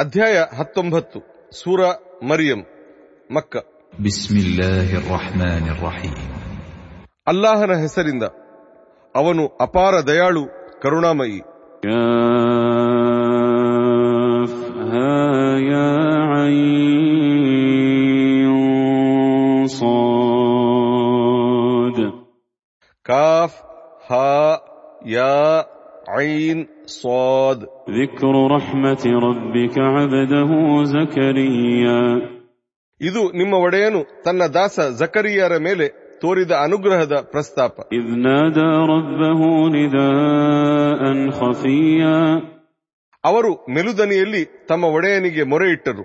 ಅಧ್ಯಾಯ ಹತ್ತೊಂಬತ್ತು ಸೂರ ಮರಿಯಂ ಮಕ್ಕ. ಅಲ್ಲಾಹನ ಹೆಸರಿಂದ ಅವನು ಅಪಾರ ದಯಾಳು ಕರುಣಾಮಯಿ. ذكر رحمة ربك عبده زكريا ಇದು ನಿಮ್ಮ ಒಡೆಯನು ತನ್ನ ದಾಸ ಜಕರಿಯರ ಮೇಲೆ ತೋರಿದ ಅನುಗ್ರಹದ ಪ್ರಸ್ತಾಪ إذ نادى ربه نداء خفيا ಅವರು ಮೆಲುದನಿಯಲ್ಲಿ ತಮ್ಮ ಒಡೆಯನಿಗೆ ಮೊರೆ ಇಟ್ಟರು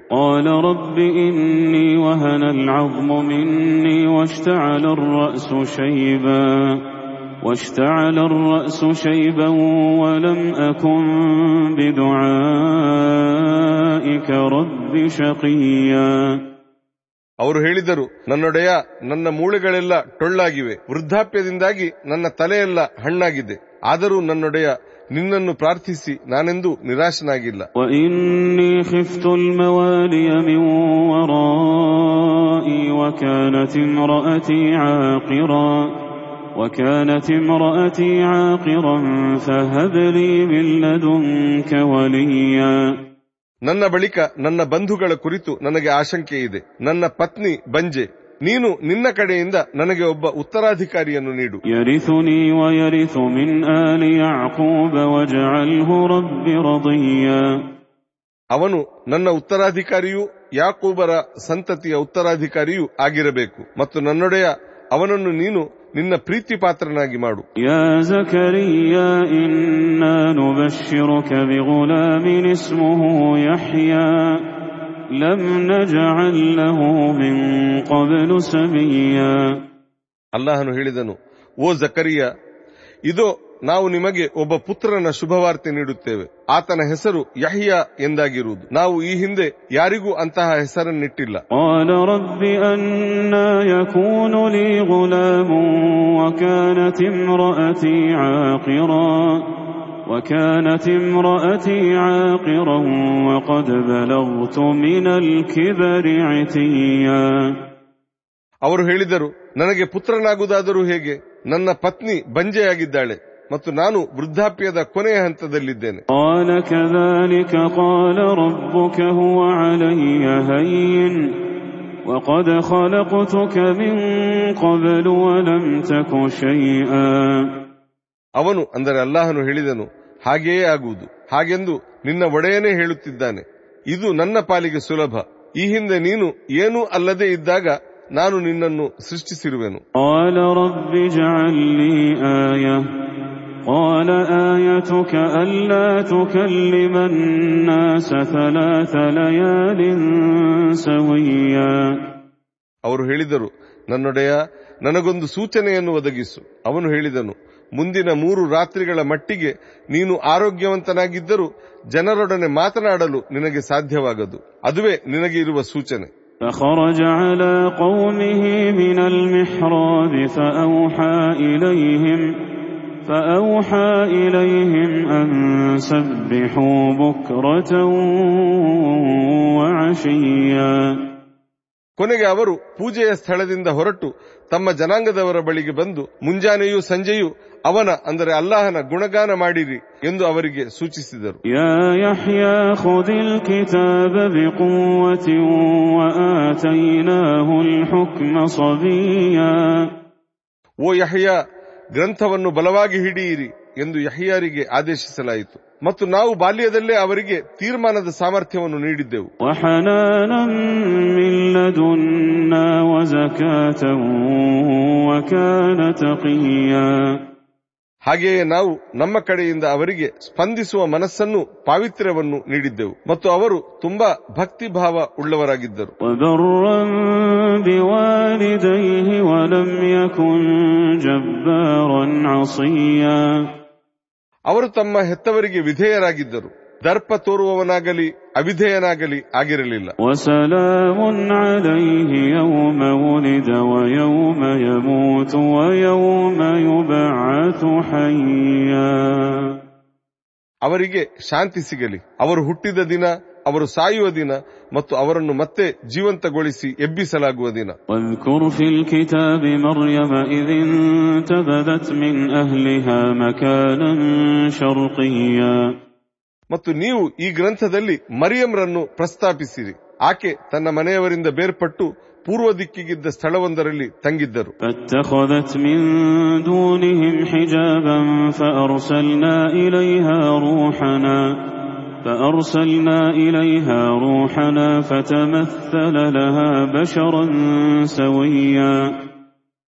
واشتعل الرأس شيبا واشتعل الرأس شيبا ولم أكن بدعائك رب شقيا ಅವರು ಹೇಳಿದರು ನನ್ನೊಡೆಯ ನನ್ನ ಮೂಳೆಗಳೆಲ್ಲ ಟೊಳ್ಳಾಗಿವೆ ವೃದ್ಧಾಪ್ಯದಿಂದಾಗಿ ನನ್ನ ತಲೆಯೆಲ್ಲ ಹಣ್ಣಾಗಿದೆ ಆದರೂ ನನ್ನೊಡೆಯ ನಿನ್ನನ್ನು ಪ್ರಾರ್ಥಿಸಿ ನಾನೆಂದೂ ನಿರಾಶನಾಗಿಲ್ಲ وإني خفت الموالي من ورائي وكانت امرأتي عاقرا وكانت امرأتي عاقرا فهب لي من لدنك وليا ನನ್ನ ಬಳಿಕ ನನ್ನ ಬಂಧುಗಳ ಕುರಿತು ನನಗೆ ಆಶಂಕೆ ಇದೆ ನನ್ನ ಪತ್ನಿ ಬಂಜೆ ನೀನು ನಿನ್ನ ಕಡೆಯಿಂದ ನನಗೆ ಒಬ್ಬ ಉತ್ತರಾಧಿಕಾರಿಯನ್ನು ನೀಡು يرثني ويرث من آل يعقوب واجعله رب رضيا ಅವನು ನನ್ನ ಉತ್ತರಾಧಿಕಾರಿಯೂ ಯಾಕೂಬರ ಸಂತತಿಯ ಉತ್ತರಾಧಿಕಾರಿಯೂ ಆಗಿರಬೇಕು ಮತ್ತು ನನ್ನೊಡೆಯ ಅವನನ್ನು ನೀನು ನಿನ್ನ ಪ್ರೀತಿ ಪಾತ್ರನಾಗಿ ಮಾಡು يا زكريا إنا نبشرك بغلام اسمه يحيى لم نجعل له من قبل سميا ಅಲ್ಲಾಹನು ಹೇಳಿದನು ಓ ಜಕರಿಯ ಇದೋ ನಾವು ನಿಮಗೆ ಒಬ್ಬ ಪುತ್ರನ ಶುಭವಾರ್ತೆ ನೀಡುತ್ತೇವೆ ಆತನ ಹೆಸರು ಯಹ್ಯ ಎಂದಾಗಿರುವುದು ನಾವು ಈ ಹಿಂದೆ ಯಾರಿಗೂ ಅಂತಹ ಹೆಸರನ್ನಿಟ್ಟಿಲ್ಲ قال رب أنا يكون لي غلام وكانت امرأتي عاقرا وكانت امرأتي عاقرا وقد بلغت من الكبر عتيا ಅವರು ಹೇಳಿದರು ನನಗೆ ಪುತ್ರನಾಗುವುದಾದರೂ ಹೇಗೆ ನನ್ನ ಪತ್ನಿ ಬಂಜೆಯಾಗಿದ್ದಾಳೆ ಮತ್ತು ನಾನು ವೃದ್ಧಾಪ್ಯದ ಕೊನೆಯ ಹಂತದಲ್ಲಿದ್ದೇನೆ. ಅವನು ಅಂದರೆ ಅಲ್ಲಾಹನು ಹೇಳಿದನು ಹಾಗೆಯೇ ಆಗುವುದು. ಹಾಗೆಂದು ನಿನ್ನ ಒಡೆಯನೇ ಹೇಳುತ್ತಿದ್ದಾನೆ. ಇದು ನನ್ನ ಪಾಲಿಗೆ ಸುಲಭ. ಈ ಹಿಂದೆ ನೀನು ಏನೂ ಅಲ್ಲದೆ ಇದ್ದಾಗ ನಾನು ನಿನ್ನನ್ನು ಸೃಷ್ಟಿಸಿರುವೆನು. قال رب اجعل لي آية قال آيتك ألا تكلم الناس ثلاث ليال سويا ಅವರು ಹೇಳಿದರು ನನ್ನೊಡೆಯ ನನಗೊಂದು ಸೂಚನೆಯನ್ನು ಒದಗಿಸು ಅವನು ಹೇಳಿದನು ಮುಂದಿನ ಮೂರು ರಾತ್ರಿಗಳ ಮಟ್ಟಿಗೆ ನೀನು ಆರೋಗ್ಯವಂತನಾಗಿದ್ದರೂ ಜನರೊಡನೆ ಮಾತನಾಡಲು ನಿನಗೆ ಸಾಧ್ಯವಾಗದು ಅದುವೇ ನಿನಗೆ ಇರುವ ಸೂಚನೆ فخرج على قومه من المحراب فأوحى إليهم فأوحى إليهم أن سبحوا بكرة وعشيا ಕೊನೆಗೆ ಅವರು ಪೂಜೆಯ ಸ್ಥಳದಿಂದ ಹೊರಟು ತಮ್ಮ ಜನಾಂಗದವರ ಬಳಿಗೆ ಬಂದು ಮುಂಜಾನೆಯೂ ಸಂಜೆಯೂ ಅವನ ಅಂದರೆ ಅಲ್ಲಾಹನ ಗುಣಗಾನ ಮಾಡಿರಿ ಎಂದು ಅವರಿಗೆ ಸೂಚಿಸಿದರು يا يحيى خذ الكتاب بقوة وآتيناه الحكم صبيا ಓ ಯಹ್ಯ ಗ್ರಂಥವನ್ನು ಬಲವಾಗಿ ಹಿಡಿಯಿರಿ ಎಂದು ಯಹ್ಯಾರಿಗೆ ಆದೇಶಿಸಲಾಯಿತು ಮತ್ತು ನಾವು ಬಾಲ್ಯದಲ್ಲೇ ಅವರಿಗೆ ತೀರ್ಮಾನದ ಸಾಮರ್ಥ್ಯವನ್ನು ನೀಡಿದ್ದೆವು وحنانا من لدنا وزكاة وكان تقيا ಹಾಗೆಯೇ ನಾವು ನಮ್ಮ ಕಡೆಯಿಂದ ಅವರಿಗೆ ಸ್ಪಂದಿಸುವ ಮನಸ್ಸನ್ನು ಪಾವಿತ್ರ್ಯವನ್ನು ನೀಡಿದ್ದೆವು. ಮತ್ತು ಅವರು ತುಂಬಾ ಭಕ್ತಿ ಭಾವ ಉಳ್ಳವರಾಗಿದ್ದರು ಅವರು ತಮ್ಮ ಹೆತ್ತವರಿಗೆ ವಿಧೇಯರಾಗಿದ್ದರು. ದರ್ಪ ತೋರುವವನಾಗಲಿ ಅವಿಧೇಯನಾಗಲಿ ಆಗಿರಲಿಲ್ಲ. ಅವರಿಗೆ ಶಾಂತಿ ಸಿಗಲಿ. ಅವರು ಹುಟ್ಟಿದ ದಿನ ಅವರು ಸಾಯುವ ದಿನ ಮತ್ತು ಅವರನ್ನು ಮತ್ತೆ ಜೀವಂತಗೊಳಿಸಿ ಎಬ್ಬಿಸಲಾಗುವ ದಿನ. ಮರ್ಯಮ ಮತ್ತು ನೀವು ಈ ಗ್ರಂಥದಲ್ಲಿ ಮರಿಯಂರನ್ನು ಪ್ರಸ್ತಾಪಿಸಿರಿ ಆಕೆ ತನ್ನ ಮನೆಯವರಿಂದ ಬೇರ್ಪಟ್ಟು ಪೂರ್ವ ದಿಕ್ಕಿಗಿದ್ದ ಸ್ಥಳವೊಂದರಲ್ಲಿ ತಂಗಿದ್ದರು فاتخذت من دونهم حجابا فأرسلنا إليها روحنا فأرسلنا إليها روحنا فتمثل لها بشرا سويا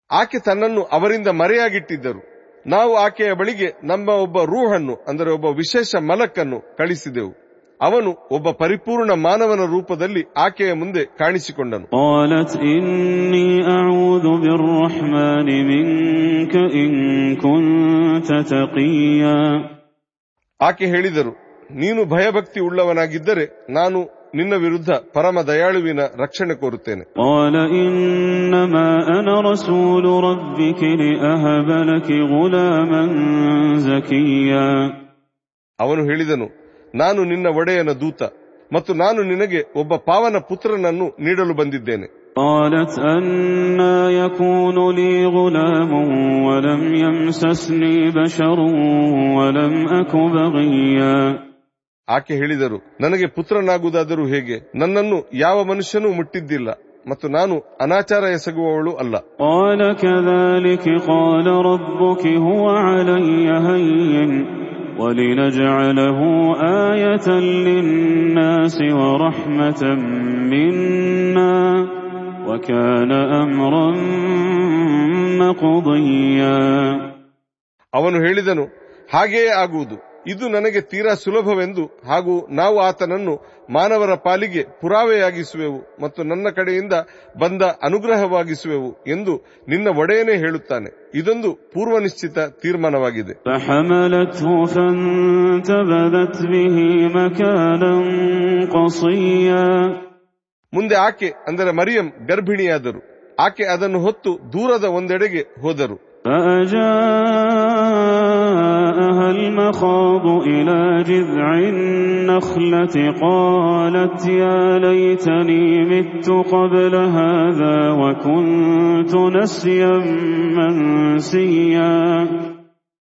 ಆಕೆ ತನ್ನನ್ನು ಅವರಿಂದ ಮರೆಯಾಗಿಟ್ಟಿದ್ದರು ನಾವು ಆಕೆಯ ಬಳಿಗೆ ನಮ್ಮ ಒಬ್ಬ ರೂಹನ್ನು ಅಂದರೆ ಒಬ್ಬ ವಿಶೇಷ ಮಲಕನ್ನು ಕಳಿಸಿದೆವು. ಅವನು ಒಬ್ಬ ಪರಿಪೂರ್ಣ ಮಾನವನ ರೂಪದಲ್ಲಿ ಆಕೆಯ ಮುಂದೆ ಕಾಣಿಸಿಕೊಂಡನು. ಆಕೆ ಹೇಳಿದರು ನೀನು ಭಯಭಕ್ತಿ ಉಳ್ಳವನಾಗಿದ್ದರೆ ನಾನು ನಿನ್ನ ವಿರುದ್ಧ ಪರಮ ದಯಾಳುವಿನ ರಕ್ಷಣೆ ಕೋರುತ್ತೇನೆ قال إنما أنا رسول ربك لأهب لك غلاما زكيا ಅವನು ಹೇಳಿದನು ನಾನು ನಿನ್ನ ಒಡೆಯನ ದೂತ ಮತ್ತು ನಾನು ನಿನಗೆ ಒಬ್ಬ ಪಾವನ ಪುತ್ರನನ್ನು ನೀಡಲು ಬಂದಿದ್ದೇನೆ قالت أنا يكون لي غلام ولم يمسسني بشر ولم أك بغيا ಆಕೆ ಹೇಳಿದರು ನನಗೆ ಪುತ್ರನಾಗುವುದಾದರೂ ಹೇಗೆ ನನ್ನನ್ನು ಯಾವ ಮನುಷ್ಯನೂ ಮುಟ್ಟಿದ್ದಿಲ್ಲ ಮತ್ತು ನಾನು ಅನಾಚಾರ ಎಸಗುವವಳು ಅಲ್ಲ قال كذلك قال ربك هو علي هين ولنجعله آية للناس ورحمة منا وكان أمرا مقضيا ಅವನು ಹೇಳಿದನು ಹಾಗೆಯೇ ಆಗುವುದು ಇದು ನನಗೆ ತೀರಾ ಸುಲಭವೆಂದು ಹಾಗೂ ನಾವು ಆತನನ್ನು ಮಾನವರ ಪಾಲಿಗೆ ಪುರಾವೆಯಾಗಿಸುವೆವು ಮತ್ತು ನನ್ನ ಕಡೆಯಿಂದ ಬಂದ ಅನುಗ್ರಹವಾಗಿಸುವೆವು ಎಂದು ನಿನ್ನ ಒಡೆಯನೇ ಹೇಳುತ್ತಾನೆ. ಇದೊಂದು ಪೂರ್ವ ನಿಶ್ಚಿತ ತೀರ್ಮಾನವಾಗಿದೆ ಮುಂದೆ ಆಕೆ ಅಂದರೆ ಮರಿಯಂ ಗರ್ಭಿಣಿಯಾದರು. ಆಕೆ ಅದನ್ನು ಹೊತ್ತು ದೂರದ ಒಂದೆಡೆಗೆ ಹೋದರು. فأجاءها المخاض إلى جذع النخلة قالت يا ليتني مت قبل هذا وكنت نسيا منسيا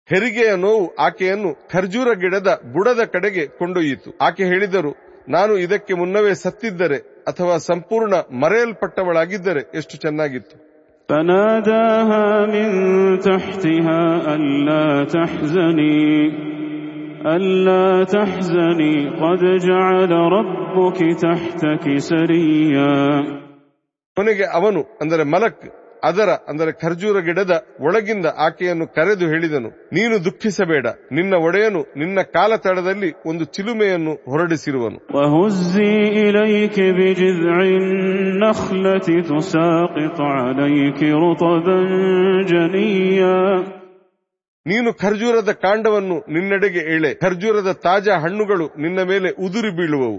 ಹೆರಿಗೆಯ ನೋವು ಆಕೆಯನ್ನು ಖರ್ಜೂರ ಗಿಡದ ಬುಡದ ಕಡೆಗೆ ಕೊಂಡೊಯ್ಯಿತು ಆಕೆ ಹೇಳಿದರು ನಾನು ಇದಕ್ಕೆ ಮುನ್ನವೇ ಸತ್ತಿದ್ದರೆ ಅಥವಾ ಸಂಪೂರ್ಣ ಮರೆಯಲ್ಪಟ್ಟವಳಾಗಿದ್ದರೆ ಎಷ್ಟು ಚೆನ್ನಾಗಿತ್ತು فناداها من تحتها ألا تحزني ألا تحزني قد جعل ربك تحتك سريا ಕೊನೆಗೆ ಅವನು ಅಂದರೆ ಮಲಕ್ ಅದರ ಅಂದರೆ ಖರ್ಜೂರ ಗಿಡದ ಒಳಗಿಂದ ಆಕೆಯನ್ನು ಕರೆದು ಹೇಳಿದನು ನೀನು ದುಃಖಿಸಬೇಡ ನಿನ್ನ ಒಡೆಯನು ನಿನ್ನ ಕಾಲ ತಡದಲ್ಲಿ ಒಂದು ಚಿಲುಮೆಯನ್ನು ಹೊರಡಿಸಿರುವನು. ನೀನು ಖರ್ಜೂರದ ಕಾಂಡವನ್ನು ನಿನ್ನೆಡೆಗೆ ಎಳೆ ಖರ್ಜೂರದ ತಾಜಾ ಹಣ್ಣುಗಳು ನಿನ್ನ ಮೇಲೆ ಉದುರಿ ಬೀಳುವವು.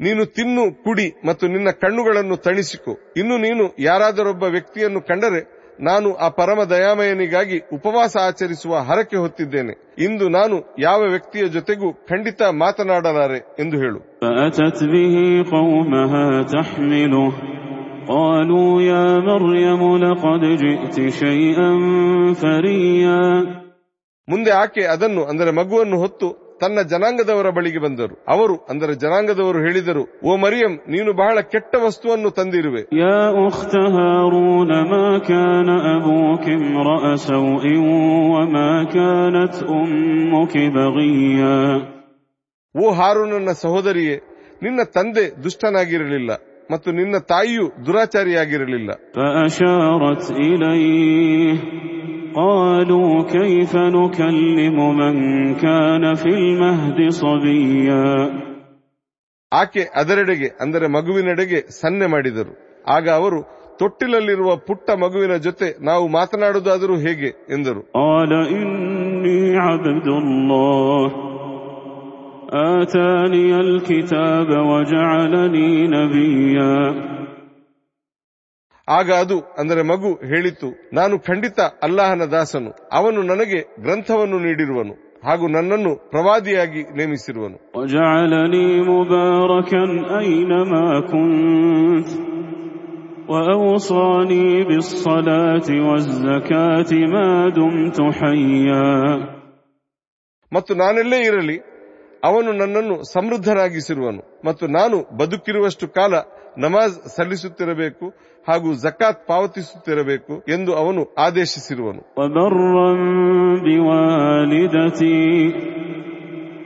ನೀನು ತಿನ್ನು ಕುಡಿ ಮತ್ತು ನಿನ್ನ ಕಣ್ಣುಗಳನ್ನು ತಣಿಸಿಕೊ. ಇನ್ನು ನೀನು ಯಾರಾದರೊಬ್ಬ ವ್ಯಕ್ತಿಯನ್ನು ಕಂಡರೆ ನಾನು ಆ ಪರಮ ದಯಾಮಯನಿಗಾಗಿ ಉಪವಾಸ ಆಚರಿಸುವ ಹರಕೆ ಹೊತ್ತಿದ್ದೇನೆ. ಇಂದು ನಾನು ಯಾವ ವ್ಯಕ್ತಿಯ ಜೊತೆಗೂ ಖಂಡಿತ ಮಾತನಾಡಲಾರೆ ಎಂದು ಹೇಳು. ಮುಂದೆ ಆಕೆ ಅದನ್ನು ಅಂದರೆ ಮಗುವನ್ನು ಹೊತ್ತು ತನ್ನ ಜನಾಂಗದವರ ಬಳಿಗೆ ಬಂದರು. ಅವರು ಅಂದರೆ ಜನಾಂಗದವರು ಹೇಳಿದರು ಓ ಮರಿಯಂ ನೀನು ಬಹಳ ಕೆಟ್ಟ ವಸ್ತುವನ್ನು ತಂದಿರುವೆ. ಓ ಹಾರು ನನ್ನ ಸಹೋದರಿಯೇ ನಿನ್ನ ತಂದೆ ದುಷ್ಟನಾಗಿರಲಿಲ್ಲ ಮತ್ತು ನಿನ್ನ ತಾಯಿಯು ದುರಾಚಾರಿಯಾಗಿರಲಿಲ್ಲ. قالوا كيف نكلم من كان في المهد صبيا ಆಕೆ ಅದರೆಡೆಗೆ ಅಂದರೆ ಮಗುವಿನೆಡೆಗೆ ಸನ್ನೆ ಮಾಡಿದರು ಆಗ ಅವರು ತೊಟ್ಟಿಲಲ್ಲಿರುವ ಪುಟ್ಟ ಮಗುವಿನ ಜೊತೆ ನಾವು ಮಾತನಾಡುವುದಾದರೂ ಹೇಗೆ ಎಂದರು قال إني عبد الله ಆಗ ಅದು ಅಂದರೆ ಮಗು ಹೇಳಿತು ನಾನು ಖಂಡಿತ ಅಲ್ಲಾಹನ ದಾಸನು ಅವನು ನನಗೆ ಗ್ರಂಥವನ್ನು ನೀಡಿರುವನು ಹಾಗೂ ನನ್ನನ್ನು ಪ್ರವಾದಿಯಾಗಿ ನೇಮಿಸಿರುವನು. ಮತ್ತು ನಾನೆಲ್ಲೇ ಇರಲಿ ಅವನು ನನ್ನನ್ನು ಸಮೃದ್ಧರಾಗಿಸಿರುವನು ಮತ್ತು ನಾನು ಬದುಕಿರುವಷ್ಟು ಕಾಲ ನಮಾಜ್ ಸಲ್ಲಿಸುತ್ತಿರಬೇಕು ಹಾಗೂ ಜಕಾತ್ ಪಾವತಿಸುತ್ತಿರಬೇಕು ಎಂದು ಅವನು ಆದೇಶಿಸಿರುವನು وبرا بوالدتي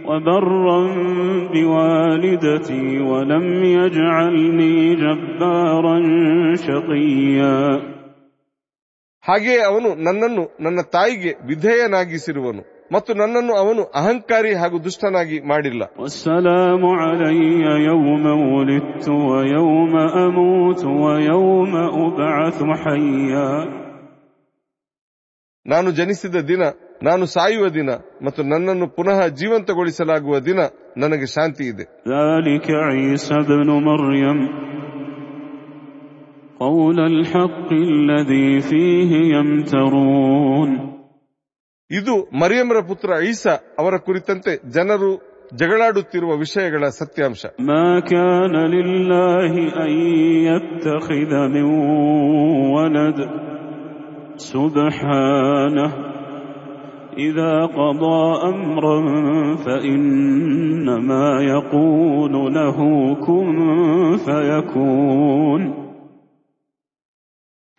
وبرا بوالدتي ولم يجعلني جبارا شقيا ಹಾಗೆಯೇ ಅವನು ನನ್ನನ್ನು ನನ್ನ ತಾಯಿಗೆ ವಿಧೇಯನಾಗಿಸಿರುವನು ಮತ್ತು ನನ್ನನ್ನು ಅವನು ಅಹಂಕಾರಿ ಹಾಗೂ ದುಷ್ಟನಾಗಿ ಮಾಡಿಲ್ಲ والسلام علي يوم ولدت ويوم أموت ويوم أبعث حيا ನಾನು ಜನಿಸಿದ ದಿನ ನಾನು ಸಾಯುವ ದಿನ ಮತ್ತು ನನ್ನನ್ನು ಪುನಃ ಜೀವಂತಗೊಳಿಸಲಾಗುವ ದಿನ ನನಗೆ ಶಾಂತಿ ಇದೆ ذلك عيسى ابن مريم قول الحق الذي فيه يمترون ಇದು ಮರಿಯಮರ ಪುತ್ರ ಈಸಾ ಅವರ ಕುರಿತಂತೆ ಜನರು ಜಗಳಾಡುತ್ತಿರುವ ವಿಷಯಗಳ ಸತ್ಯಾಂಶ ما كان لله أن يتخذ من ولد سبحانه إذا قضى أمرا فإنما يقول له كن فيكون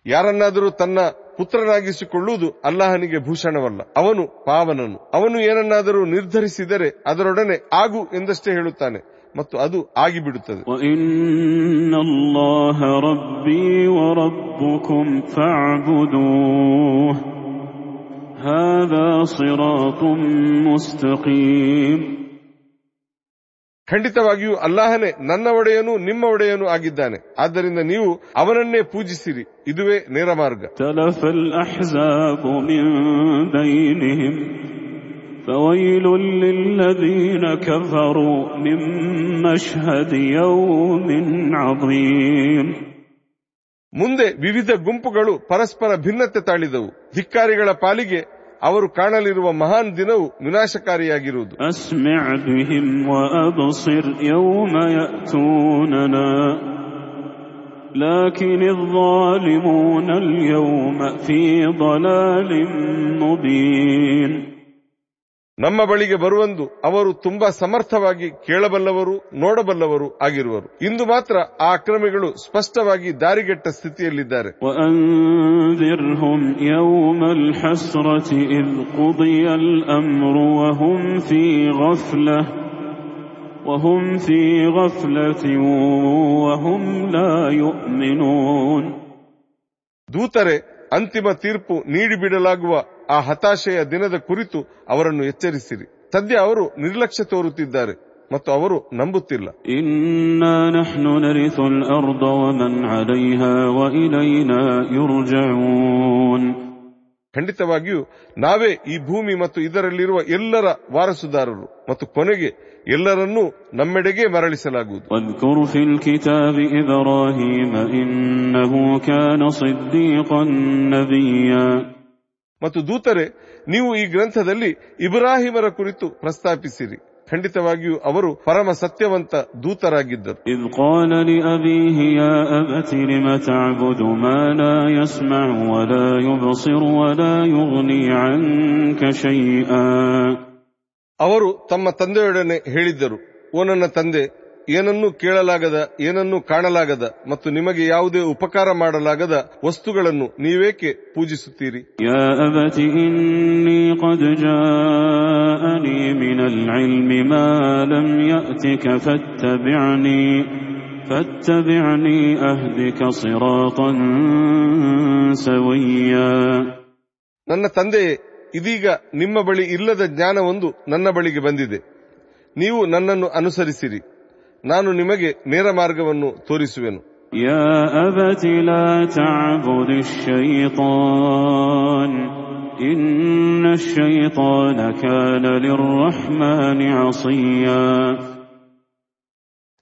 ಯಾರನ್ನಾದರೂ ತನ್ನ ಪುತ್ರನಾಗಿಸಿಕೊಳ್ಳುವುದು ಅಲ್ಲಾಹನಿಗೆ ಭೂಷಣವಲ್ಲ ಅವನು ಪಾವನನು ಅವನು ಏನನ್ನಾದರೂ ನಿರ್ಧರಿಸಿದರೆ ಅದರೊಡನೆ ಆಗು ಎಂದಷ್ಟೇ ಹೇಳುತ್ತಾನೆ ಮತ್ತು ಅದು ಆಗಿಬಿಡುತ್ತದೆ وإن الله ربي وربكم فاعبدوه هذا صراط مستقيم ಖಂಡಿತವಾಗಿಯೂ ಅಲ್ಲಾಹನೇ ನನ್ನ ಒಡೆಯನು ನಿಮ್ಮ ಒಡೆಯನು ಆಗಿದ್ದಾನೆ ಆದ್ದರಿಂದ ನೀವು ಅವನನ್ನೇ ಪೂಜಿಸಿರಿ ಇದುವೇ ನೇರ ಮಾರ್ಗ اختلف الأحزاب من بينهم فويل للذين كفروا من مشهد يوم عظيم ಮುಂದೆ ವಿವಿಧ ಗುಂಪುಗಳು ಪರಸ್ಪರ ಭಿನ್ನತೆ ತಾಳಿದವು ಧಿಕ್ಕಾರಿಗಳ ಪಾಲಿಗೆ ಅವರು ಕಾಣಲಿರುವ ಮಹಾನ್ ದಿನವು ವಿನಾಶಕಾರಿಯಾಗಿರುವುದು أسمع بهم وأبصر يوم يأتوننا لكن الظالمون اليوم في ضلال مبين ನಮ್ಮ ಬಳಿಗೆ ಬರುವಂದು ಅವರು ತುಂಬಾ ಸಮರ್ಥವಾಗಿ ಕೇಳಬಲ್ಲವರು ನೋಡಬಲ್ಲವರು ಆಗಿರುವರು. ಇಂದು ಮಾತ್ರ ಆ ಅಕ್ರಮಿಗಳು ಸ್ಪಷ್ಟವಾಗಿ ದಾರಿಗೆಟ್ಟ ಸ್ಥಿತಿಯಲ್ಲಿದ್ದಾರೆ. ದೂತರೆ ಅಂತಿಮ ತೀರ್ಪು ನೀಡಿಬಿಡಲಾಗುವ ಆ ಹತಾಶೆಯ ದಿನದ ಕುರಿತು ಅವರನ್ನು ಎಚ್ಚರಿಸಿರಿ. ಸದ್ಯ ಅವರು ನಿರ್ಲಕ್ಷ್ಯ ತೋರುತ್ತಿದ್ದಾರೆ ಮತ್ತು ಅವರು ನಂಬುತ್ತಿಲ್ಲ. ಖಂಡಿತವಾಗಿಯೂ ನಾವೇ ಈ ಭೂಮಿ ಮತ್ತು ಇದರಲ್ಲಿರುವ ಎಲ್ಲರ ವಾರಸುದಾರರು ಮತ್ತು ಕೊನೆಗೆ ಎಲ್ಲರನ್ನೂ ನಮ್ಮೆಡೆಗೆ ಮರಳಿಸಲಾಗುವುದು. ಮತ್ತು ದೂತರೆ ನೀವು ಈ ಗ್ರಂಥದಲ್ಲಿ ಇಬ್ರಾಹಿಮರ ಕುರಿತು ಪ್ರಸ್ತಾಪಿಸಿರಿ. ಖಂಡಿತವಾಗಿಯೂ ಅವರು ಪರಮ ಸತ್ಯವಂತ ದೂತರಾಗಿದ್ದರು. ಅವರು ತಮ್ಮ ತಂದೆಯೊಡನೆ ಹೇಳಿದ್ದರು. ಓ ನನ್ನ ತಂದೆ ಏನನ್ನೂ ಕೇಳಲಾಗದ ಏನನ್ನೂ ಕಾಣಲಾಗದ ಮತ್ತು ನಿಮಗೆ ಯಾವುದೇ ಉಪಕಾರ ಮಾಡಲಾಗದ ವಸ್ತುಗಳನ್ನು ನೀವೇಕೆ ಪೂಜಿಸುತ್ತೀರಿ? ನನ್ನ ತಂದೆ ಇದೀಗ ನಿಮ್ಮ ಬಳಿ ಇಲ್ಲದ ಜ್ಞಾನವೊಂದು ನನ್ನ ಬಳಿಗೆ ಬಂದಿದೆ. ನೀವು ನನ್ನನ್ನು ಅನುಸರಿಸಿರಿ. ನಾನು ನಿಮಗೆ ನೇರ ಮಾರ್ಗವನ್ನು ತೋರಿಸುವೆನು يا أبت لا تعبد الشيطان إن الشيطان كان للرحمن عصيا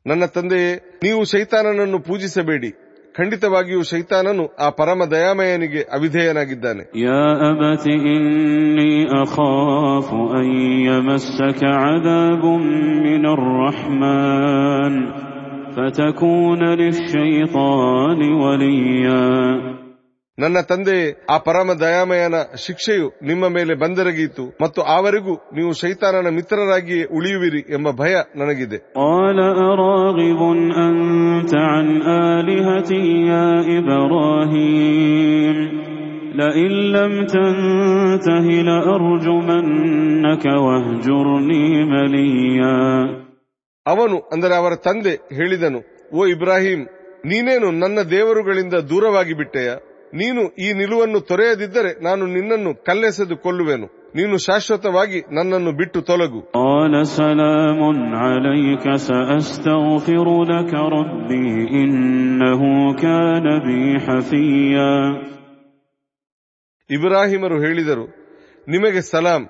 ನನ್ನ ತಂದೆಯೇ ನೀವು ಶೈತಾನನನ್ನು ಪೂಜಿಸಬೇಡಿ ಖಂಡಿತವಾಗಿಯೂ ಶೈತಾನನು ಆ ಪರಮ ದಯಾಮಯನಿಗೆ ಅವಿಧೇಯನಾಗಿದ್ದಾನೆ يا أبت إني أخاف أن يمسك عذاب من الرحمن فتكون للشيطان وليا ನನ್ನ ತಂದೆ ಆ ಪರಮ ದಯಾಮಯನ ಶಿಕ್ಷೆಯು ನಿಮ್ಮ ಮೇಲೆ ಬಂದೆರಗಿಯಿತು ಮತ್ತು ಆವರೆಗೂ ನೀವು ಶೈತಾನನ ಮಿತ್ರರಾಗಿಯೇ ಉಳಿಯುವಿರಿ ಎಂಬ ಭಯ ನನಗಿದೆ. ಅವನು ಅಂದರೆ ಅವರ ತಂದೆ ಹೇಳಿದನು ಓ ಇಬ್ರಾಹಿಂ ನೀನೇನು ನನ್ನ ದೇವರುಗಳಿಂದ ದೂರವಾಗಿ ಬಿಟ್ಟೆಯಾ? ನೀನು ಈ ನಿಲುವನ್ನು ತೊರೆಯದಿದ್ದರೆ ನಾನು ನಿನ್ನನ್ನು ಕಲ್ಲೆಸೆದು ಕೊಲ್ಲುವೆನು ನೀನು ಶಾಶ್ವತವಾಗಿ ನನ್ನನ್ನು ಬಿಟ್ಟು ತೊಲಗು. ಇಬ್ರಾಹಿಮರು ಹೇಳಿದರು ನಿಮಗೆ ಸಲಾಂ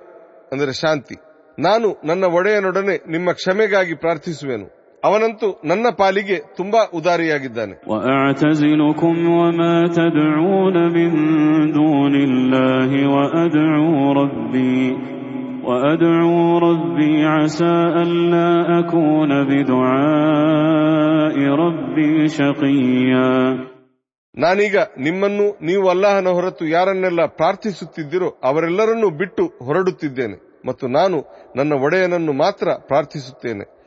ಅಂದರೆ ಶಾಂತಿ. ನಾನು ನನ್ನ ಒಡೆಯನೊಡನೆ ನಿಮ್ಮ ಕ್ಷಮೆಗಾಗಿ ಪ್ರಾರ್ಥಿಸುವೆನು. ಅವನಂತೂ ನನ್ನ ಪಾಲಿಗೆ ತುಂಬಾ ಉದಾರಿಯಾಗಿದ್ದಾನೆ. ನಾನೀಗ ನಿಮ್ಮನ್ನು ನೀವು ಅಲ್ಲಾಹನ ಹೊರತು ಯಾರನ್ನೆಲ್ಲ ಪ್ರಾರ್ಥಿಸುತ್ತಿದ್ದೀರೋ ಅವರೆಲ್ಲರನ್ನೂ ಬಿಟ್ಟು ಹೊರಡುತ್ತಿದ್ದೇನೆ ಮತ್ತು ನಾನು ನನ್ನ ಒಡೆಯನನ್ನು ಮಾತ್ರ ಪ್ರಾರ್ಥಿಸುತ್ತೇನೆ.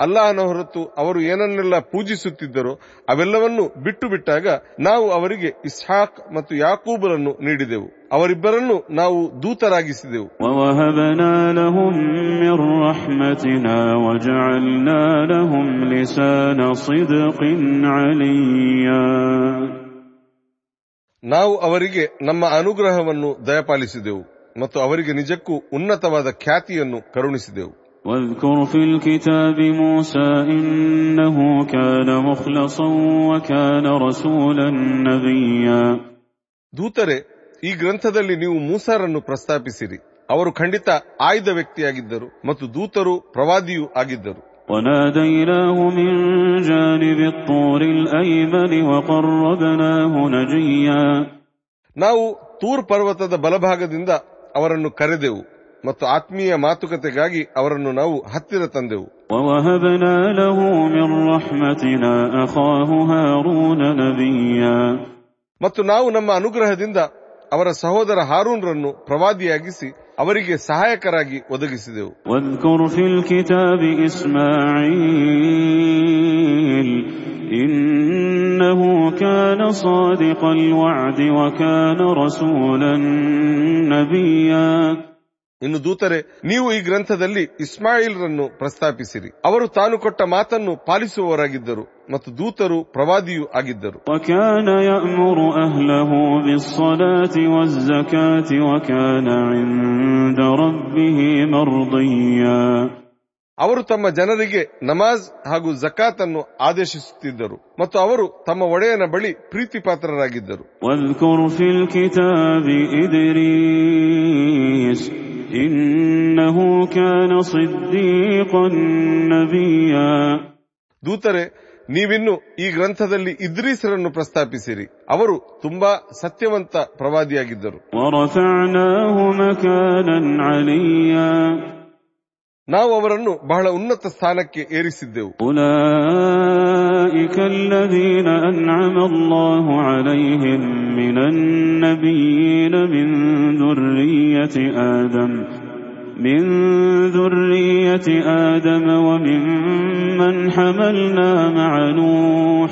ಅಲ್ಲಾಹನ ಹೊರತು ಅವರು ಏನನ್ನೆಲ್ಲ ಪೂಜಿಸುತ್ತಿದ್ದರೋ ಅವೆಲ್ಲವನ್ನೂ ಬಿಟ್ಟು ಬಿಟ್ಟಾಗ ನಾವು ಅವರಿಗೆ ಇಸ್ಹಾಕ್ ಮತ್ತು ಯಾಕೂಬರನ್ನು ನೀಡಿದೆವು. ಅವರಿಬ್ಬರನ್ನು ನಾವು ದೂತರಾಗಿಸಿದೆವು. ನಾವು ಅವರಿಗೆ ನಮ್ಮ ಅನುಗ್ರಹವನ್ನು ದಯಪಾಲಿಸಿದೆವು ಮತ್ತು ಅವರಿಗೆ ನಿಜಕ್ಕೂ ಉನ್ನತವಾದ ಖ್ಯಾತಿಯನ್ನು ಕರುಣಿಸಿದೆವು. واذكر في الكتاب موسى إنه كان مخلصا وكان رسولا نبيا ದೂತರೆ ಈ ಗ್ರಂಥದಲ್ಲಿ ನೀವು ಮೂಸಾರನ್ನು ಪ್ರಸ್ತಾಪಿಸಿರಿ ಅವರು ಖಂಡಿತ ಆಯ್ದ ವ್ಯಕ್ತಿಯಾಗಿದ್ದರು ಮತ್ತು ದೂತರು ಪ್ರವಾದಿಯೂ ಆಗಿದ್ದರು وناديناه من جانب الطور الأيمن وقربناه نجيا ನಾವು ತೂರ್ ಪರ್ವತದ ಬಲಭಾಗದಿಂದ ಅವರನ್ನು ಕರೆದೆವು ಮತ್ತು ಆತ್ಮೀಯ ಮಾತುಕತೆಗಾಗಿ ಅವರನ್ನು ನಾವು ಹತ್ತಿರ ತಂದೆವು ووهبنا له من رحمتنا أخاه هارون نبيا ಮತ್ತು ನಾವು ನಮ್ಮ ಅನುಗ್ರಹದಿಂದ ಅವರ ಸಹೋದರ ಹಾರೂನ್ರನ್ನು ಪ್ರವಾದಿಯಾಗಿಸಿ ಅವರಿಗೆ ಸಹಾಯಕರಾಗಿ ಒದಗಿಸಿದೆವು واذكر في الكتاب إسماعيل إنه كان صادق الوعد وكان رسولا نبيا ಇನ್ನು ದೂತರೆ ನೀವು ಈ ಗ್ರಂಥದಲ್ಲಿ ಇಸ್ಮಾಯಿಲ್ರನ್ನು ಪ್ರಸ್ತಾಪಿಸಿರಿ. ಅವರು ತಾನು ಕೊಟ್ಟ ಮಾತನ್ನು ಪಾಲಿಸುವವರಾಗಿದ್ದರು ಮತ್ತು ದೂತರು ಪ್ರವಾದಿಯೂ ಆಗಿದ್ದರು. ಅವರು ತಮ್ಮ ಜನರಿಗೆ ನಮಾಜ್ ಹಾಗೂ ಜಕಾತ್ ಅನ್ನು ಆದೇಶಿಸುತ್ತಿದ್ದರು ಮತ್ತು ಅವರು ತಮ್ಮ ಒಡೆಯನ ಬಳಿ ಪ್ರೀತಿ ಪಾತ್ರರಾಗಿದ್ದರು إنه كان صديقا نبيا ದೂತರೆ ನೀವಿನ್ನು ಈ ಗ್ರಂಥದಲ್ಲಿ ಇದ್ರೀಸರನ್ನು ಪ್ರಸ್ತಾಪಿಸಿರಿ ಅವರು ತುಂಬಾ ಸತ್ಯವಂತ ಪ್ರವಾದಿಯಾಗಿದ್ದರು ورفعناه مكانا عليا ನಾವು ಅವರನ್ನು ಬಹಳ ಉನ್ನತ ಸ್ಥಾನಕ್ಕೆ ಏರಿಸಿದ್ದೆವು أولئك الذين أنعم الله عليهم من النبيين من ذرية آدم من ذرية آدم ومن من حملنا مع نوح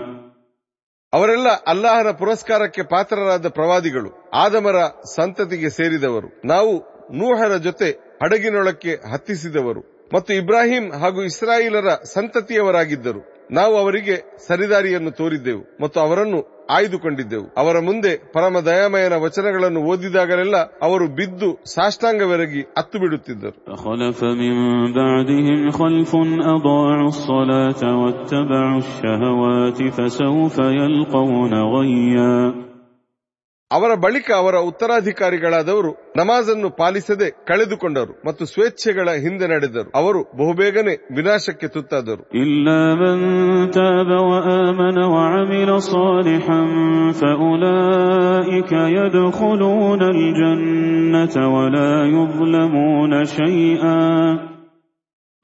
ಅವರೆಲ್ಲ ಅಲ್ಲಾಹನ ಪುರಸ್ಕಾರಕ್ಕೆ ಪಾತ್ರರಾದ ಪ್ರವಾದಿಗಳು. ಆದಮರ ಸಂತತಿಗೆ ಸೇರಿದವರು. ನಾವು ನೂಹರ ಜೊತೆ ಹಡಗಿನೊಳಕ್ಕೆ ಹತ್ತಿಸಿದವರು. ಮತ್ತು ಇಬ್ರಾಹಿಂ ಹಾಗೂ ಇಸ್ರಾಯಿಲರ ಸಂತತಿಯವರಾಗಿದ್ದರು. ನಾವು ಅವರಿಗೆ ಸರಿದಾರಿಯನ್ನು ತೋರಿದ್ದೆವು. ಮತ್ತು ಅವರನ್ನು ಆಯ್ದುಕೊಂಡಿದ್ದೆವು ಅವರ ಮುಂದೆ ಪರಮ ದಯಾಮಯನ ವಚನಗಳನ್ನು ಓದಿದಾಗಲೆಲ್ಲ ಅವರು ಬಿದ್ದು ಸಾಷ್ಟಾಂಗವೆರಗಿ ಅತ್ತು ಬಿಡುತ್ತಿದ್ದರು فخلف من بعدهم خلف أضاعوا الصلاة واتبعوا الشهوات فسوف يلقون غيا ಅವರ ಬಳಿಕ ಅವರ ಉತ್ತರಾಧಿಕಾರಿಗಳಾದವರು ನಮಾಜನ್ನು ಪಾಲಿಸದೆ ಕಳೆದುಕೊಂಡರು ಮತ್ತು ಸ್ವೇಚ್ಛೆಗಳ ಹಿಂದೆ ನಡೆದರು. ಅವರು ಬಹುಬೇಗನೆ ವಿನಾಶಕ್ಕೆ ತುತ್ತಾದರು. ಇಲ್ಲ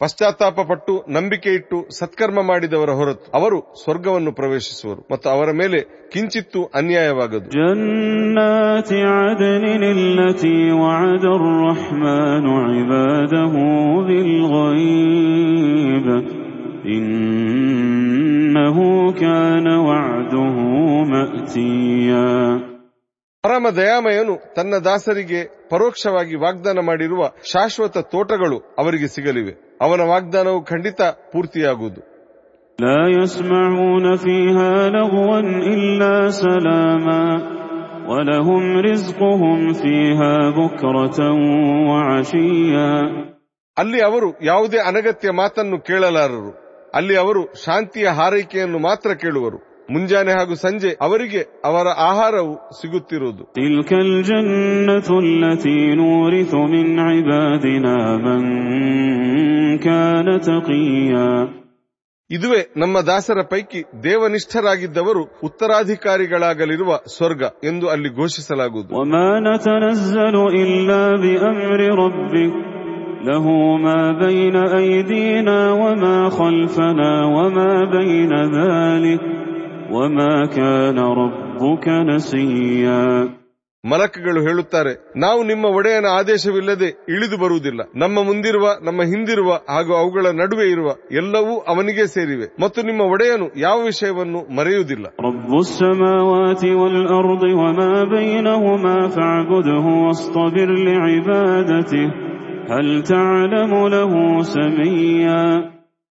ಪಶ್ಚಾತ್ತಾಪ ಪಟ್ಟು ನಂಬಿಕೆ ಇಟ್ಟು ಸತ್ಕರ್ಮ ಮಾಡಿದವರ ಹೊರತು ಅವರು ಸ್ವರ್ಗವನ್ನು ಪ್ರವೇಶಿಸುವರು ಮತ್ತು ಅವರ ಮೇಲೆ ಕಿಂಚಿತ್ತೂ ಅನ್ಯಾಯವಾಗದು جنات عدن التي وعد الرحمن عباده بالغيب إنه كان وعده مأتيا ಪರಮ ದಯಾಮಯನು ತನ್ನ ದಾಸರಿಗೆ ಪರೋಕ್ಷವಾಗಿ ವಾಗ್ದಾನ ಮಾಡಿರುವ ಶಾಶ್ವತ ತೋಟಗಳು ಅವರಿಗೆ ಸಿಗಲಿವೆ ಅವನ ವಾಗ್ದಾನವು ಖಂಡಿತ ಪೂರ್ತಿಯಾಗುವುದು لا يسمعون فيها لغوا إلا سلاما ولهم رزقهم فيها بكرة وعشيا ಅಲ್ಲಿ ಅವರು ಯಾವುದೇ ಅನಗತ್ಯ ಮಾತನ್ನು ಕೇಳಲಾರರು ಅಲ್ಲಿ ಅವರು ಶಾಂತಿಯ ಹಾರೈಕೆಯನ್ನು ಮಾತ್ರ ಕೇಳುವರು ಮುಂಜಾನೆ ಹಾಗೂ ಸಂಜೆ ಅವರಿಗೆ ಅವರ ಆಹಾರವು ಸಿಗುತ್ತಿರುವುದು تلك الجنة التي نورث من عبادنا من كان تقيا ಇದುವೇ ನಮ್ಮ ದಾಸರ ಪೈಕಿ ದೇವನಿಷ್ಠರಾಗಿದ್ದವರು ಉತ್ತರಾಧಿಕಾರಿಗಳಾಗಲಿರುವ ಸ್ವರ್ಗ ಎಂದು ಅಲ್ಲಿ ಘೋಷಿಸಲಾಗುವುದು وما نتنزل إلا بأمر ربك له ما بين أيدينا وما خلفنا وما بين ذلك ವಮಾ ಕ್ಯಾನ ರಬ್ಬುಕ ನಸಿಯಾ ಮಲಕಗಳು ಹೇಳುತ್ತಾರೆ ನಾವು ನಿಮ್ಮ ಒಡೆಯನ ಆದೇಶವಿಲ್ಲದೆ ಇಳಿದು ಬರುವುದಿಲ್ಲ. ನಮ್ಮ ಮುಂದಿರುವ ನಮ್ಮ ಹಿಂದಿರುವ ಹಾಗೂ ಅವುಗಳ ನಡುವೆ ಇರುವ ಎಲ್ಲವೂ ಅವನಿಗೆ ಸೇರಿವೆ. ಮತ್ತು ನಿಮ್ಮ ಒಡೆಯನು ಯಾವ ವಿಷಯವನ್ನು ಮರೆಯುವುದಿಲ್ಲ.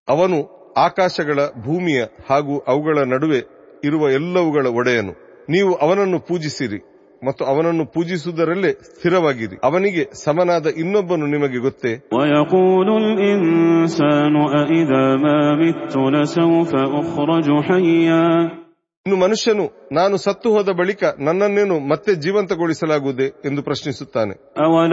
ಅವನು ಆಕಾಶಗಳ ಭೂಮಿಯ ಹಾಗೂ ಅವುಗಳ ನಡುವೆ ಇರುವ ಎಲ್ಲವುಗಳ ಒಡೆಯನು. ನೀವು ಅವನನ್ನು ಪೂಜಿಸಿರಿ ಮತ್ತು ಅವನನ್ನು ಪೂಜಿಸುವುದರಲ್ಲೇ ಸ್ಥಿರವಾಗಿರಿ. ಅವನಿಗೆ ಸಮನಾದ ಇನ್ನೊಬ್ಬನು ನಿಮಗೆ ಗೊತ್ತೇ? ಇನ್ನು ಮನುಷ್ಯನು ನಾನು ಸತ್ತು ಹೋದ ಬಳಿಕ ನನ್ನನ್ನೇನು ಮತ್ತೆ ಜೀವಂತಗೊಳಿಸಲಾಗುವುದೇ ಎಂದು ಪ್ರಶ್ನಿಸುತ್ತಾನೆ. ಅವಲ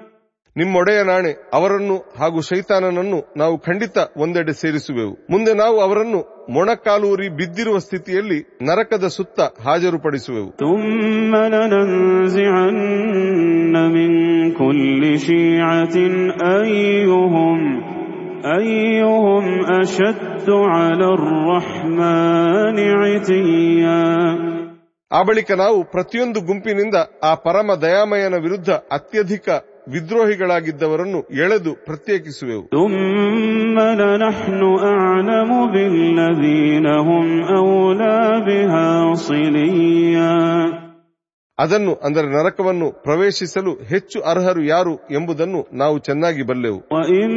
ನಿಮ್ಮೊಡೆಯ ನಾಣೆ ಅವರನ್ನು ಹಾಗೂ ಶೈತಾನನನ್ನು ನಾವು ಖಂಡಿತ ಒಂದೆಡೆ ಸೇರಿಸುವೆವು. ಮುಂದೆ ನಾವು ಅವರನ್ನು ಮೊಣಕಾಲೂರಿ ಬಿದ್ದಿರುವ ಸ್ಥಿತಿಯಲ್ಲಿ ನರಕದ ಸುತ್ತ ಹಾಜರುಪಡಿಸುವೆವು. ಆ ಬಳಿಕ ನಾವು ಪ್ರತಿಯೊಂದು ಗುಂಪಿನಿಂದ ಆ ಪರಮ ದಯಾಮಯನ ವಿರುದ್ಧ ಅತ್ಯಧಿಕ ವಿದ್ರೋಹಿಗಳಾಗಿದ್ದವರನ್ನು ಎಳೆದು ಪ್ರತ್ಯೇಕಿಸುವೆವು ثم لنحن أعلم بالذين هم أولى بها صليا ಅದನ್ನು ಅಂದರೆ ನರಕವನ್ನು ಪ್ರವೇಶಿಸಲು ಹೆಚ್ಚು ಅರ್ಹರು ಯಾರು ಎಂಬುದನ್ನು ನಾವು ಚೆನ್ನಾಗಿ ಬಲ್ಲೆವು وإن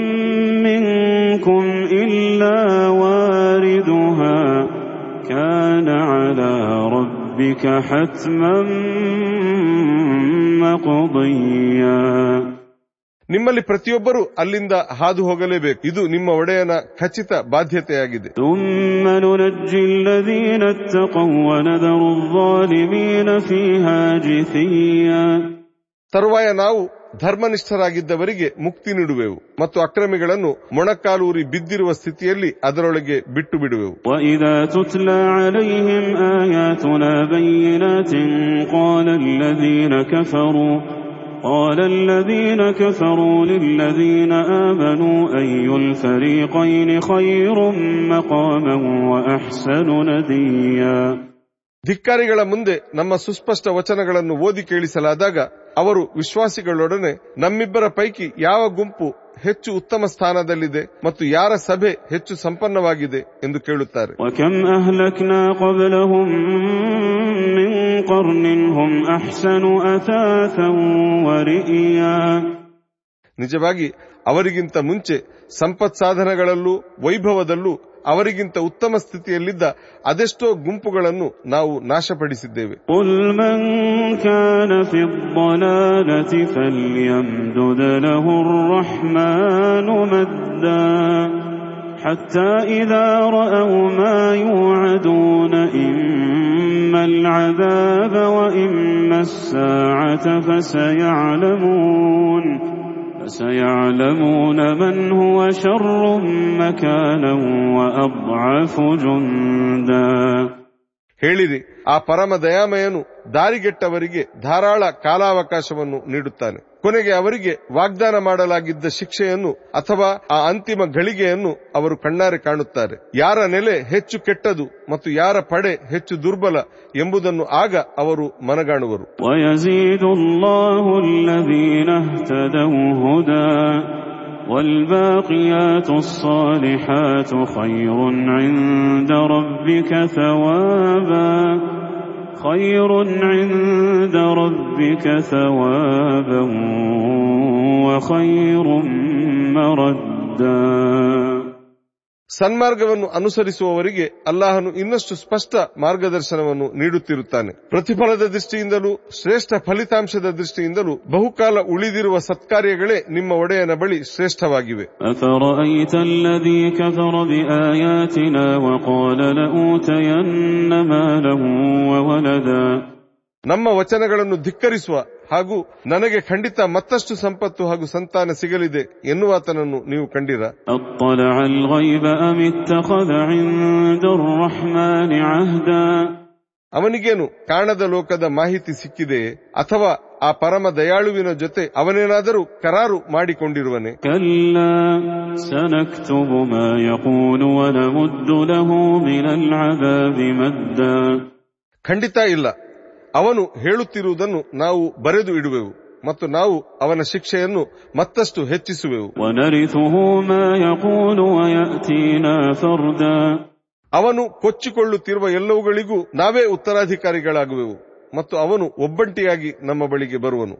منكم إلا واردها كان على ربك حتما مقضيا ನಿಮ್ಮಲ್ಲಿ ಪ್ರತಿಯೊಬ್ಬರೂ ಅಲ್ಲಿಂದ ಹಾದು ಹೋಗಲೇಬೇಕು ಇದು ನಿಮ್ಮ ಒಡೆಯನ ಖಚಿತ ಬಾಧ್ಯತೆಯಾಗಿದೆ ತರುವಾಯ ನಾವು ಧರ್ಮನಿಷ್ಠರಾಗಿದ್ದವರಿಗೆ ಮುಕ್ತಿ ನೀಡುವೆವು ಮತ್ತು ಅಕ್ರಮಿಗಳನ್ನು ಮೊಣಕಾಲೂರಿ ಬಿದ್ದಿರುವ ಸ್ಥಿತಿಯಲ್ಲಿ ಅದರೊಳಗೆ ಬಿಟ್ಟು ಬಿಡುವೆವು وإذا تتلى عليهم آياتنا بينات قال الذين كفروا قال الذين كفروا للذين آمنوا أي الفريقين خير مقاما وأحسن نديا ಧಿಕ್ಕಾರಿಗಳ ಮುಂದೆ ನಮ್ಮ ಸುಸ್ಪಷ್ಟ ವಚನಗಳನ್ನು ಓದಿ ಕೇಳಿಸಲಾದಾಗ ಅವರು ವಿಶ್ವಾಸಿಗಳೊಡನೆ ನಮ್ಮಿಬ್ಬರ ಪೈಕಿ ಯಾವ ಗುಂಪು ಹೆಚ್ಚು ಉತ್ತಮ ಸ್ಥಾನದಲ್ಲಿದೆ ಮತ್ತು ಯಾರ ಸಭೆ ಹೆಚ್ಚು ಸಂಪನ್ನವಾಗಿದೆ ಎಂದು ಕೇಳುತ್ತಾರೆ. ನಿಜವಾಗಿ ಅವರಿಗಿಂತ ಮುಂಚೆ ಸಂಪತ್ ಸಾಧನಗಳಲ್ಲೂ ವೈಭವದಲ್ಲೂ ಅವರಿಗಿಂತ ಉತ್ತಮ ಸ್ಥಿತಿಯಲ್ಲಿದ್ದ ಅದೆಷ್ಟೋ ಗುಂಪುಗಳನ್ನು ನಾವು ನಾಶಪಡಿಸಿದ್ದೇವೆ قل من كان في الضلالة فليمدد له الرحمن مدا حتى إذا رأوا ما يوعدون إما العذاب وإما الساعة فسيعلمون فسيعلمون من هو شر مكانا وأضعف جندا. ಹೇಳಿರಿ, ಆ ಪರಮ ದಯಾಮಯನು ದಾರಿಗೆಟ್ಟವರಿಗೆ ಧಾರಾಳ ಕಾಲಾವಕಾಶವನ್ನು ನೀಡುತ್ತಾನೆ. ಕೊನೆಗೆ ಅವರಿಗೆ ವಾಗ್ದಾನ ಮಾಡಲಾಗಿದ್ದ ಶಿಕ್ಷೆಯನ್ನು ಅಥವಾ ಆ ಅಂತಿಮ ಗಳಿಗೆಯನ್ನು ಅವರು ಕಣ್ಣಾರೆ ಕಾಣುತ್ತಾರೆ. ಯಾರ ನೆಲೆ ಹೆಚ್ಚು ಕೆಟ್ಟದು ಮತ್ತು ಯಾರ ಪಡೆ ಹೆಚ್ಚು ದುರ್ಬಲ ಎಂಬುದನ್ನು ಆಗ ಅವರು ಮನಗಾಣುವರು. والباقيات الصالحات خير عند ربك ثوابا. خير عند ربك ثوابا وخير مردا. ಸನ್ಮಾರ್ಗವನ್ನು ಅನುಸರಿಸುವವರಿಗೆ ಅಲ್ಲಾಹನು ಇನ್ನಷ್ಟು ಸ್ಪಷ್ಟ ಮಾರ್ಗದರ್ಶನವನ್ನು ನೀಡುತ್ತಿರುತ್ತಾನೆ. ಪ್ರತಿಫಲದ ದೃಷ್ಟಿಯಿಂದಲೂ ಶ್ರೇಷ್ಠ ಫಲಿತಾಂಶದ ದೃಷ್ಟಿಯಿಂದಲೂ ಬಹುಕಾಲ ಉಳಿದಿರುವ ಸತ್ಕಾರ್ಯಗಳೇ ನಿಮ್ಮ ಒಡೆಯನ ಬಳಿ ಶ್ರೇಷ್ಠವಾಗಿವೆ. ನಮ್ಮ ವಚನಗಳನ್ನು ಧಿಕ್ಕರಿಸುವ ಹಾಗೂ ನನಗೆ ಖಂಡಿತ ಮತ್ತಷ್ಟು ಸಂಪತ್ತು ಹಾಗೂ ಸಂತಾನ ಸಿಗಲಿದೆ ಎನ್ನುವಾತನನ್ನು ನೀವು ಕಂಡಿರ. ಅವನಿಗೇನು ಕಾಣದ ಲೋಕದ ಮಾಹಿತಿ ಸಿಕ್ಕಿದೆ ಅಥವಾ ಆ ಪರಮ ದಯಾಳುವಿನ ಜೊತೆ ಅವನೇನಾದರೂ ಕರಾರು ಮಾಡಿಕೊಂಡಿರುವನೆ. ಖಂಡಿತ ಇಲ್ಲ. ಅವನು ಹೇಳುತ್ತಿರುವುದನ್ನು ನಾವು ಬರೆದು ಇಡುವೆವು ಮತ್ತು ನಾವು ಅವನ ಶಿಕ್ಷೆಯನ್ನು ಮತ್ತಷ್ಟು ಹೆಚ್ಚಿಸುವೆವು. ಅವನು ಕೊಚ್ಚಿಕೊಳ್ಳುತ್ತಿರುವ ಎಲ್ಲವುಗಳಿಗೂ ನಾವೇ ಉತ್ತರಾಧಿಕಾರಿಗಳಾಗುವೆವು ಮತ್ತು ಅವನು ಒಬ್ಬಂಟಿಯಾಗಿ ನಮ್ಮ ಬಳಿಗೆ ಬರುವನು.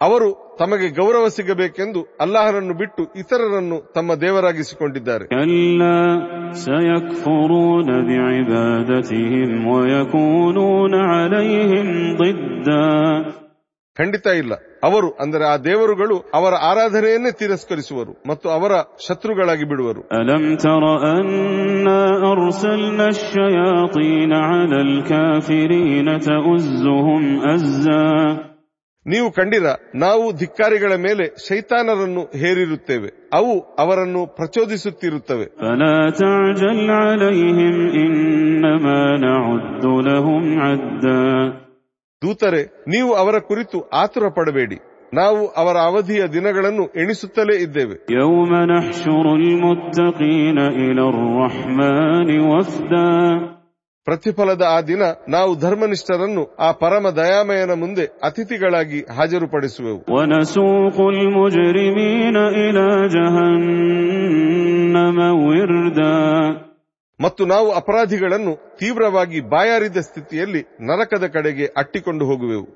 ಅವರು ತಮಗೆ ಗೌರವ ಸಿಗಬೇಕೆಂದು ಅಲ್ಲಾಹರನ್ನು ಬಿಟ್ಟು ಇತರರನ್ನು ತಮ್ಮ ದೇವರಾಗಿಸಿಕೊಂಡಿದ್ದಾರೆ. ಖಂಡಿತ ಇಲ್ಲ. ಅವರು ಅಂದರೆ ಆ ದೇವರುಗಳು ಅವರ ಆರಾಧನೆಯನ್ನೇ ತಿರಸ್ಕರಿಸುವರು ಮತ್ತು ಅವರ ಶತ್ರುಗಳಾಗಿ ಬಿಡುವರು. ಅಲಂ ತರ ಅನ್ನ ಅರ್ಸಲ್ನ ಅಲಲ್ ನೀವು ಕಂಡಿರ ನಾವು ಧಿಕ್ಕಾರಿಗಳ ಮೇಲೆ ಶೈತಾನರನ್ನು ಹೇರಿರುತ್ತೇವೆ. ಅವು ಅವರನ್ನು ಪ್ರಚೋದಿಸುತ್ತಿರುತ್ತವೆ. ದೂತರೆ ನೀವು ಅವರ ಕುರಿತು ಆತುರ ಪಡಬೇಡಿ ನಾವು ಅವರ ಅವಧಿಯ ದಿನಗಳನ್ನು ಎಣಿಸುತ್ತಲೇ ಇದ್ದೇವೆ. ಯೌಮನ ಪ್ರತಿಫಲದ ಆ ದಿನ ನಾವು ಧರ್ಮನಿಷ್ಠರನ್ನು ಆ ಪರಮ ದಯಾಮಯನ ಮುಂದೆ ಅತಿಥಿಗಳಾಗಿ ಹಾಜರುಪಡಿಸುವೆವು. ಮತ್ತು ನಾವು ಅಪರಾಧಿಗಳನ್ನು ತೀವ್ರವಾಗಿ ಬಾಯಾರಿದ ಸ್ಥಿತಿಯಲ್ಲಿ ನರಕದ ಕಡೆಗೆ ಅಟ್ಟಿಕೊಂಡು ಹೋಗುವೆವು.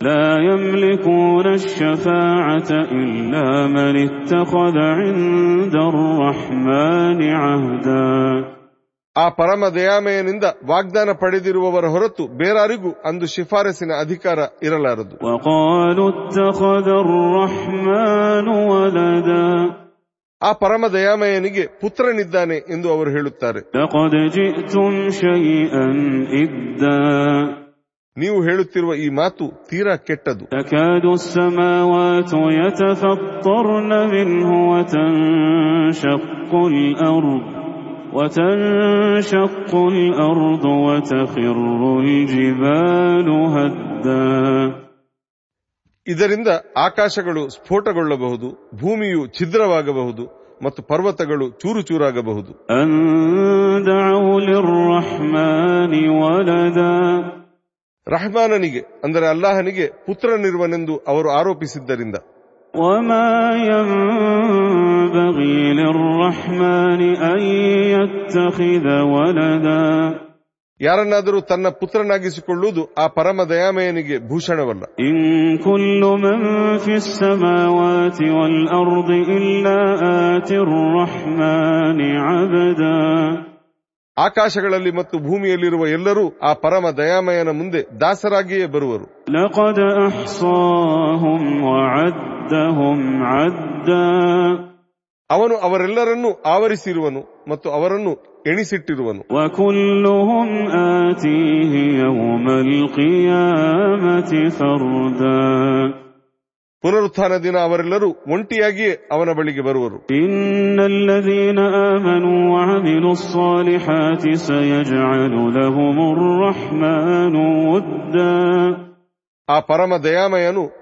ಇಲ್ಲ ಆ ಪರಮ ದಯಾಮಯನಿಂದ ವಾಗ್ದಾನ ಪಡೆದಿರುವವರ ಹೊರತು ಬೇರಾರಿಗೂ ಅಂದು ಶಿಫಾರಸಿನ ಅಧಿಕಾರ ಇರಲಾರದು. ಆ ಪರಮ ದಯಾಮಯನಿಗೆ ಪುತ್ರನಿದ್ದಾನೆ ಎಂದು ಅವರು ಹೇಳುತ್ತಾರೆ. ನೀವು ಹೇಳುತ್ತಿರುವ ಈ ಮಾತು ತೀರಾ ಕೆಟ್ಟದು. ಮಿನ್ಹು وتنشق الأرض وتنشق الأرض وتخر الجبال هدا ಇದರಿಂದ ಆಕಾಶಗಳು ಸ್ಫೋಟಗೊಳ್ಳಬಹುದು ಭೂಮಿಯು ಛಿದ್ರವಾಗಬಹುದು ಮತ್ತು ಪರ್ವತಗಳು ಚೂರು ಚೂರಾಗಬಹುದು أن دعوا للرحمن ولدا ರಹಮಾನನಿಗೆ ಅಂದರೆ ಅಲ್ಲಾಹನಿಗೆ ಪುತ್ರನಿರುವನೆಂದು ಅವರು ಆರೋಪಿಸಿದ್ದರಿಂದ وما ينبغي للرحمن أن يتخذ ولدا ಯಾರನ್ನಾದರೂ ತನ್ನ ಪುತ್ರನಾಗಿಸಿಕೊಳ್ಳುವುದು ಆ ಪರಮ ದಯಾಮಯನಿಗೆ ಭೂಷಣವಲ್ಲ إن كل من في السماوات والأرض إلا آتي الرحمن عبدا ಆಕಾಶಗಳಲ್ಲಿ ಮತ್ತು ಭೂಮಿಯಲ್ಲಿರುವ ಎಲ್ಲರೂ ಆ ಪರಮ ದಯಾಮಯನ ಮುಂದೆ ದಾಸರಾಗಿಯೇ ಬರುವರು لقد أحصاهم وعدهم عدا ಅವನು ಅವರೆಲ್ಲರನ್ನೂ ಆವರಿಸಿರುವನು ಮತ್ತು ಅವರನ್ನು ಎಣಿಸಿಟ್ಟಿರುವನು. ಪುನರುತ್ಥಾನ ದಿನ ಅವರೆಲ್ಲರೂ ಒಂಟಿಯಾಗಿಯೇ ಅವನ ಬಳಿಗೆ ಬರುವರು. ಆ ಪರಮ ದಯಾಮಯನು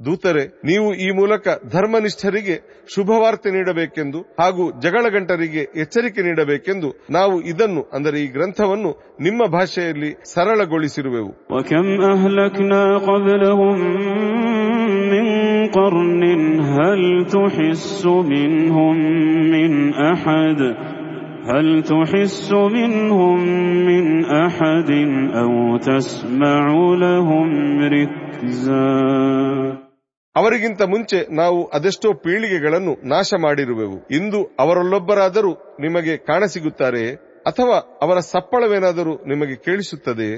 ದೂತರೆ ನೀವು ಈ ಮೂಲಕ ಧರ್ಮನಿಷ್ಠರಿಗೆ ಶುಭವಾರ್ತೆ ನೀಡಬೇಕೆಂದು ಹಾಗೂ ಜಗಳಗಂಟರಿಗೆ ಎಚ್ಚರಿಕೆ ನೀಡಬೇಕೆಂದು ನಾವು ಇದನ್ನು ಅಂದರೆ ಈ ಗ್ರಂಥವನ್ನು ನಿಮ್ಮ ಭಾಷೆಯಲ್ಲಿ ಸರಳಗೊಳಿಸಿರುವೆವು وكم أهلكنا قبلهم من قرن هل تحس منهم من أحد هل تحس منهم من أحد أو تسمع لهم ركزا ಅವರಿಗಿಂತ ಮುಂಚೆ ನಾವು ಅದೆಷ್ಟೋ ಪೀಳಿಗೆಗಳನ್ನು ನಾಶ ಮಾಡಿರುವೆವು. ಇಂದು ಅವರಲ್ಲೊಬ್ಬರಾದರೂ ನಿಮಗೆ ಕಾಣಸಿಗುತ್ತಾರೆ ಅಥವಾ ಅವರ ಸಪ್ಪಳವೇನಾದರೂ ನಿಮಗೆ ಕೇಳಿಸುತ್ತದೆಯೇ